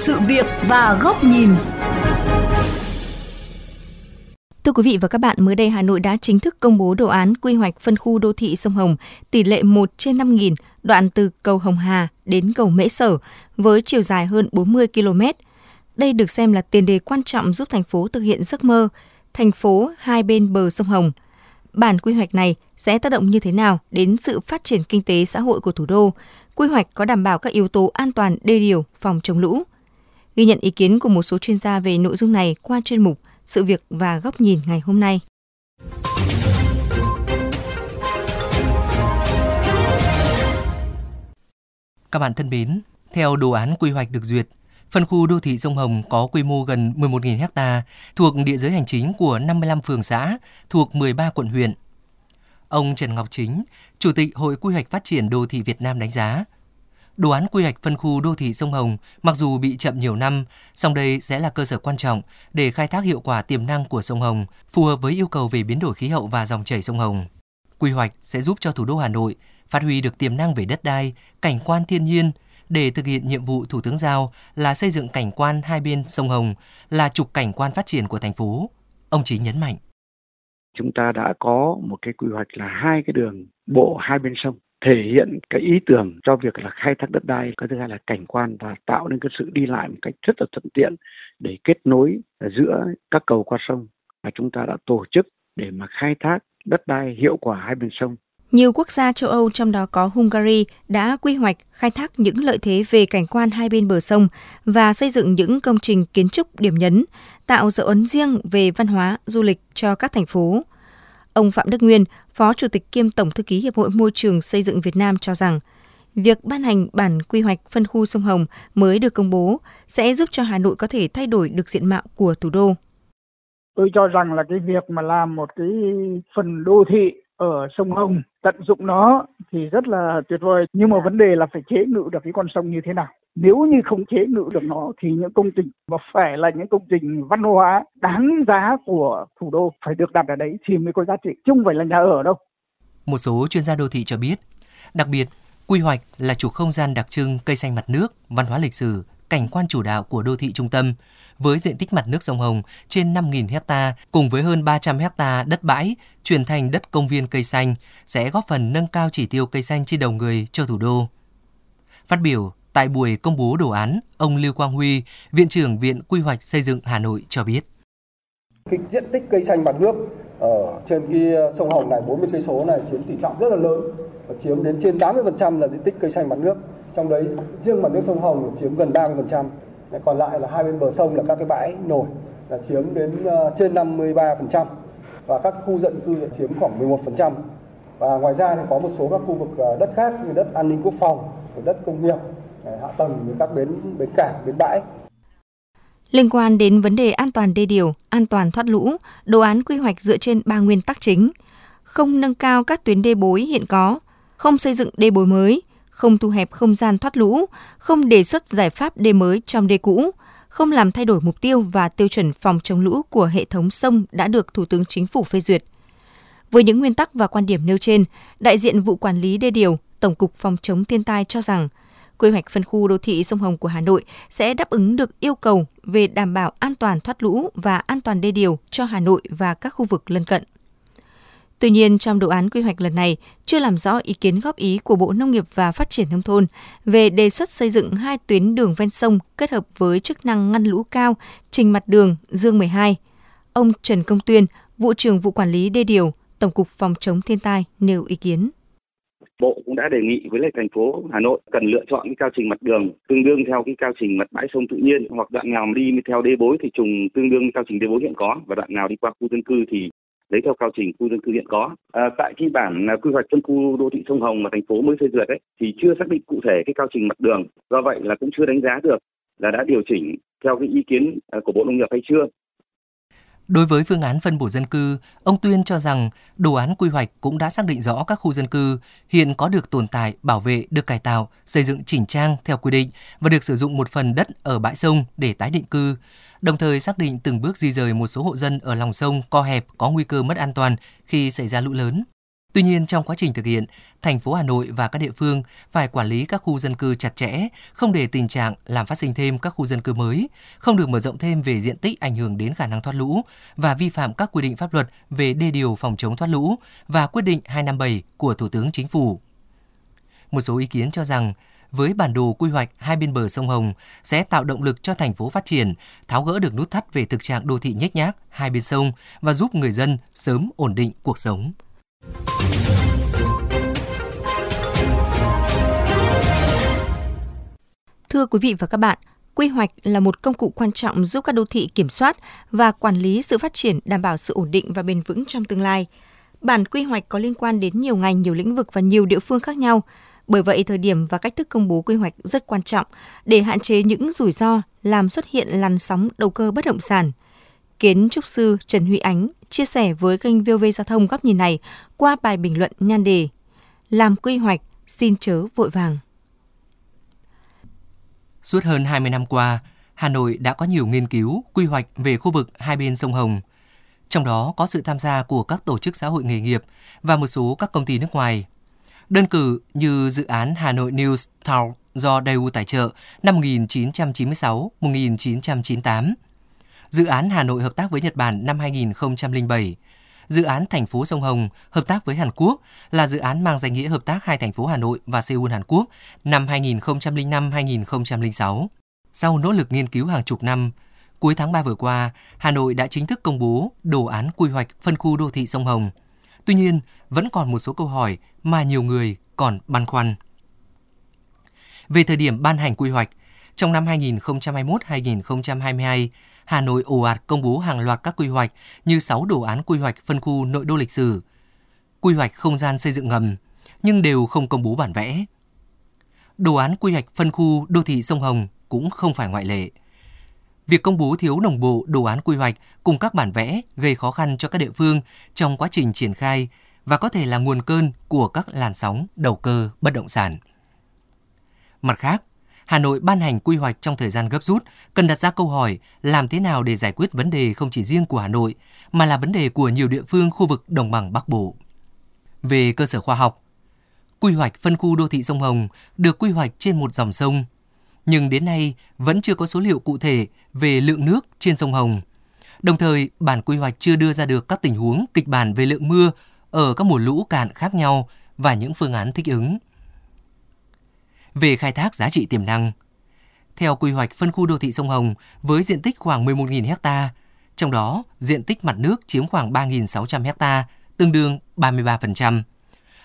sự việc và góc nhìn. Thưa quý vị và các bạn, mới đây Hà Nội đã chính thức công bố đồ án quy hoạch phân khu đô thị sông Hồng tỷ lệ 1 trên 5.000 đoạn từ cầu Hồng Hà đến cầu Mễ Sở với chiều dài hơn 40 km. Đây được xem là tiền đề quan trọng giúp thành phố thực hiện giấc mơ thành phố hai bên bờ sông Hồng. Bản quy hoạch này sẽ tác động như thế nào đến sự phát triển kinh tế xã hội của thủ đô? Quy hoạch có đảm bảo các yếu tố an toàn đê điều, phòng chống lũ? Ghi nhận ý kiến của một số chuyên gia về nội dung này qua chuyên mục Sự việc và góc nhìn ngày hôm nay. Các bạn thân mến, theo đồ án quy hoạch được duyệt, phân khu đô thị sông Hồng có quy mô gần 11.000 ha, thuộc địa giới hành chính của 55 phường xã, thuộc 13 quận huyện. Ông Trần Ngọc Chính, Chủ tịch Hội Quy hoạch Phát triển Đô thị Việt Nam đánh giá, Đồ án quy hoạch phân khu đô thị sông Hồng mặc dù bị chậm nhiều năm, song đây sẽ là cơ sở quan trọng để khai thác hiệu quả tiềm năng của sông Hồng, phù hợp với yêu cầu về biến đổi khí hậu và dòng chảy sông Hồng. Quy hoạch sẽ giúp cho thủ đô Hà Nội phát huy được tiềm năng về đất đai, cảnh quan thiên nhiên để thực hiện nhiệm vụ Thủ tướng giao là xây dựng cảnh quan hai bên sông Hồng là trục cảnh quan phát triển của thành phố. Ông Chí nhấn mạnh. Chúng ta đã có một cái quy hoạch là hai cái đường bộ hai bên sông thể hiện cái ý tưởng cho việc là khai thác đất đai cái thứ hai là cảnh quan và tạo nên cái sự đi lại một cách rất là thuận tiện để kết nối giữa các cầu qua sông và chúng ta đã tổ chức để mà khai thác đất đai hiệu quả hai bên sông nhiều quốc gia châu Âu trong đó có Hungary đã quy hoạch khai thác những lợi thế về cảnh quan hai bên bờ sông và xây dựng những công trình kiến trúc điểm nhấn, tạo dấu ấn riêng về văn hóa, du lịch cho các thành phố. Ông Phạm Đức Nguyên, Phó Chủ tịch kiêm Tổng thư ký Hiệp hội Môi trường Xây dựng Việt Nam cho rằng, việc ban hành bản quy hoạch phân khu sông Hồng mới được công bố sẽ giúp cho Hà Nội có thể thay đổi được diện mạo của thủ đô. Tôi cho rằng là cái việc mà làm một cái phần đô thị ở sông Hồng tận dụng nó thì rất là tuyệt vời nhưng mà vấn đề là phải chế ngự được cái con sông như thế nào nếu như không chế ngự được nó thì những công trình mà phải là những công trình văn hóa đáng giá của thủ đô phải được đặt ở đấy thì mới có giá trị chứ không phải là nhà ở đâu. Một số chuyên gia đô thị cho biết, đặc biệt quy hoạch là chủ không gian đặc trưng cây xanh mặt nước, văn hóa lịch sử, cảnh quan chủ đạo của đô thị trung tâm với diện tích mặt nước sông Hồng trên 5.000 hecta cùng với hơn 300 hecta đất bãi chuyển thành đất công viên cây xanh sẽ góp phần nâng cao chỉ tiêu cây xanh trên đầu người cho thủ đô. Phát biểu Tại buổi công bố đồ án, ông Lưu Quang Huy, Viện trưởng Viện Quy hoạch Xây dựng Hà Nội cho biết. Cái diện tích cây xanh mặt nước ở trên cái sông Hồng này 40 cây số này chiếm tỷ trọng rất là lớn và chiếm đến trên 80% là diện tích cây xanh mặt nước. Trong đấy riêng mặt nước sông Hồng chiếm gần 30%. Còn lại là hai bên bờ sông là các cái bãi nổi là chiếm đến ờ, trên 53% và các khu dân cư chiếm khoảng 11%. Và ngoài ra thì có một số các khu vực ờ, đất khác như đất an ninh quốc phòng, đất công nghiệp hạ tầng với các bến bến cảng, bến bãi. Liên quan đến vấn đề an toàn đê điều, an toàn thoát lũ, đồ án quy hoạch dựa trên ba nguyên tắc chính: không nâng cao các tuyến đê bối hiện có, không xây dựng đê bối mới, không thu hẹp không gian thoát lũ, không đề xuất giải pháp đê mới trong đê cũ, không làm thay đổi mục tiêu và tiêu chuẩn phòng chống lũ của hệ thống sông đã được Thủ tướng Chính phủ phê duyệt. Với những nguyên tắc và quan điểm nêu trên, đại diện vụ quản lý đê điều, Tổng cục Phòng chống thiên tai cho rằng quy hoạch phân khu đô thị sông Hồng của Hà Nội sẽ đáp ứng được yêu cầu về đảm bảo an toàn thoát lũ và an toàn đê điều cho Hà Nội và các khu vực lân cận. Tuy nhiên, trong đồ án quy hoạch lần này chưa làm rõ ý kiến góp ý của Bộ Nông nghiệp và Phát triển Nông thôn về đề xuất xây dựng hai tuyến đường ven sông kết hợp với chức năng ngăn lũ cao trình mặt đường Dương 12. Ông Trần Công Tuyên, vụ trưởng vụ quản lý đê điều, Tổng cục Phòng chống thiên tai nêu ý kiến. Bộ cũng đã đề nghị với lại thành phố Hà Nội cần lựa chọn cái cao trình mặt đường tương đương theo cái cao trình mặt bãi sông tự nhiên hoặc đoạn nào đi theo đê bối thì trùng tương đương cao trình đê bối hiện có và đoạn nào đi qua khu dân cư thì lấy theo cao trình khu dân cư hiện có. À, tại khi bản à, quy hoạch phân khu đô thị sông Hồng mà thành phố mới phê duyệt ấy thì chưa xác định cụ thể cái cao trình mặt đường. Do vậy là cũng chưa đánh giá được là đã điều chỉnh theo cái ý kiến à, của Bộ Nông nghiệp hay chưa. Đối với phương án phân bổ dân cư, ông Tuyên cho rằng đồ án quy hoạch cũng đã xác định rõ các khu dân cư hiện có được tồn tại, bảo vệ, được cải tạo, xây dựng chỉnh trang theo quy định và được sử dụng một phần đất ở bãi sông để tái định cư, đồng thời xác định từng bước di rời một số hộ dân ở lòng sông co hẹp có nguy cơ mất an toàn khi xảy ra lũ lớn. Tuy nhiên trong quá trình thực hiện, thành phố Hà Nội và các địa phương phải quản lý các khu dân cư chặt chẽ, không để tình trạng làm phát sinh thêm các khu dân cư mới, không được mở rộng thêm về diện tích ảnh hưởng đến khả năng thoát lũ và vi phạm các quy định pháp luật về đê điều phòng chống thoát lũ và quyết định 257 của Thủ tướng Chính phủ. Một số ý kiến cho rằng với bản đồ quy hoạch hai bên bờ sông Hồng sẽ tạo động lực cho thành phố phát triển, tháo gỡ được nút thắt về thực trạng đô thị nhếch nhác hai bên sông và giúp người dân sớm ổn định cuộc sống. Thưa quý vị và các bạn, quy hoạch là một công cụ quan trọng giúp các đô thị kiểm soát và quản lý sự phát triển đảm bảo sự ổn định và bền vững trong tương lai. Bản quy hoạch có liên quan đến nhiều ngành, nhiều lĩnh vực và nhiều địa phương khác nhau. Bởi vậy, thời điểm và cách thức công bố quy hoạch rất quan trọng để hạn chế những rủi ro làm xuất hiện làn sóng đầu cơ bất động sản. Kiến trúc sư Trần Huy Ánh chia sẻ với kênh VOV Giao thông góc nhìn này qua bài bình luận nhan đề Làm quy hoạch, xin chớ vội vàng. Suốt hơn 20 năm qua, Hà Nội đã có nhiều nghiên cứu, quy hoạch về khu vực hai bên sông Hồng. Trong đó có sự tham gia của các tổ chức xã hội nghề nghiệp và một số các công ty nước ngoài. Đơn cử như dự án Hà Nội News Town do Daewoo tài trợ năm 1996-1998, dự án Hà Nội hợp tác với Nhật Bản năm 2007, dự án thành phố sông Hồng hợp tác với Hàn Quốc là dự án mang danh nghĩa hợp tác hai thành phố Hà Nội và Seoul Hàn Quốc năm 2005-2006. Sau nỗ lực nghiên cứu hàng chục năm, cuối tháng 3 vừa qua, Hà Nội đã chính thức công bố đồ án quy hoạch phân khu đô thị sông Hồng. Tuy nhiên, vẫn còn một số câu hỏi mà nhiều người còn băn khoăn. Về thời điểm ban hành quy hoạch, trong năm 2021-2022, Hà Nội ồ ạt công bố hàng loạt các quy hoạch như 6 đồ án quy hoạch phân khu nội đô lịch sử, quy hoạch không gian xây dựng ngầm, nhưng đều không công bố bản vẽ. Đồ án quy hoạch phân khu đô thị sông Hồng cũng không phải ngoại lệ. Việc công bố thiếu đồng bộ đồ án quy hoạch cùng các bản vẽ gây khó khăn cho các địa phương trong quá trình triển khai và có thể là nguồn cơn của các làn sóng đầu cơ bất động sản. Mặt khác, Hà Nội ban hành quy hoạch trong thời gian gấp rút, cần đặt ra câu hỏi làm thế nào để giải quyết vấn đề không chỉ riêng của Hà Nội, mà là vấn đề của nhiều địa phương khu vực đồng bằng Bắc Bộ. Về cơ sở khoa học, quy hoạch phân khu đô thị sông Hồng được quy hoạch trên một dòng sông, nhưng đến nay vẫn chưa có số liệu cụ thể về lượng nước trên sông Hồng. Đồng thời, bản quy hoạch chưa đưa ra được các tình huống kịch bản về lượng mưa ở các mùa lũ cạn khác nhau và những phương án thích ứng về khai thác giá trị tiềm năng. Theo quy hoạch phân khu đô thị sông Hồng với diện tích khoảng 11.000 ha, trong đó diện tích mặt nước chiếm khoảng 3.600 ha, tương đương 33%.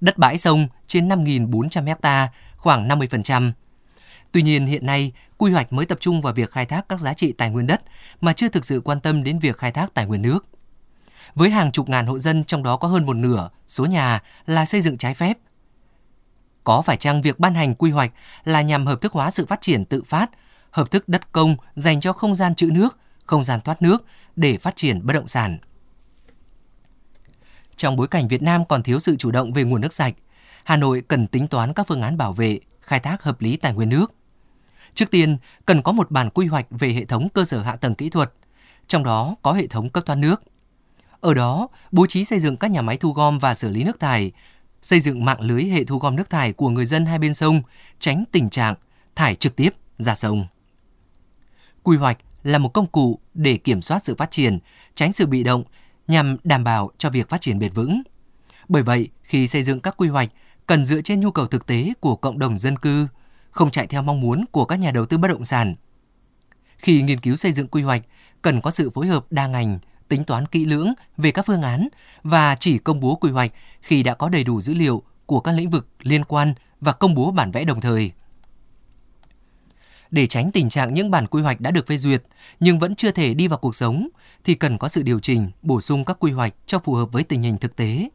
Đất bãi sông trên 5.400 ha, khoảng 50%. Tuy nhiên hiện nay, quy hoạch mới tập trung vào việc khai thác các giá trị tài nguyên đất mà chưa thực sự quan tâm đến việc khai thác tài nguyên nước. Với hàng chục ngàn hộ dân trong đó có hơn một nửa số nhà là xây dựng trái phép, có phải chăng việc ban hành quy hoạch là nhằm hợp thức hóa sự phát triển tự phát, hợp thức đất công dành cho không gian trữ nước, không gian thoát nước để phát triển bất động sản? Trong bối cảnh Việt Nam còn thiếu sự chủ động về nguồn nước sạch, Hà Nội cần tính toán các phương án bảo vệ, khai thác hợp lý tài nguyên nước. Trước tiên, cần có một bản quy hoạch về hệ thống cơ sở hạ tầng kỹ thuật, trong đó có hệ thống cấp thoát nước. Ở đó, bố trí xây dựng các nhà máy thu gom và xử lý nước thải, xây dựng mạng lưới hệ thu gom nước thải của người dân hai bên sông, tránh tình trạng thải trực tiếp ra sông. Quy hoạch là một công cụ để kiểm soát sự phát triển, tránh sự bị động nhằm đảm bảo cho việc phát triển bền vững. Bởi vậy, khi xây dựng các quy hoạch cần dựa trên nhu cầu thực tế của cộng đồng dân cư, không chạy theo mong muốn của các nhà đầu tư bất động sản. Khi nghiên cứu xây dựng quy hoạch, cần có sự phối hợp đa ngành tính toán kỹ lưỡng về các phương án và chỉ công bố quy hoạch khi đã có đầy đủ dữ liệu của các lĩnh vực liên quan và công bố bản vẽ đồng thời. Để tránh tình trạng những bản quy hoạch đã được phê duyệt nhưng vẫn chưa thể đi vào cuộc sống thì cần có sự điều chỉnh, bổ sung các quy hoạch cho phù hợp với tình hình thực tế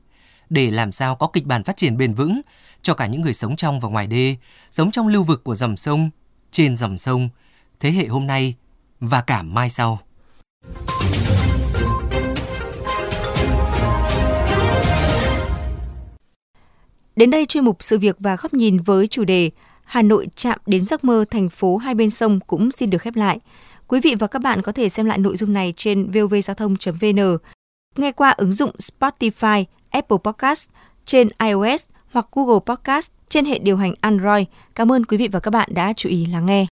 để làm sao có kịch bản phát triển bền vững cho cả những người sống trong và ngoài đê, sống trong lưu vực của dòng sông, trên dòng sông, thế hệ hôm nay và cả mai sau. Đến đây chuyên mục sự việc và góc nhìn với chủ đề Hà Nội chạm đến giấc mơ thành phố hai bên sông cũng xin được khép lại. Quý vị và các bạn có thể xem lại nội dung này trên vovgiao thông.vn, nghe qua ứng dụng Spotify, Apple Podcast, trên iOS hoặc Google Podcast trên hệ điều hành Android. Cảm ơn quý vị và các bạn đã chú ý lắng nghe.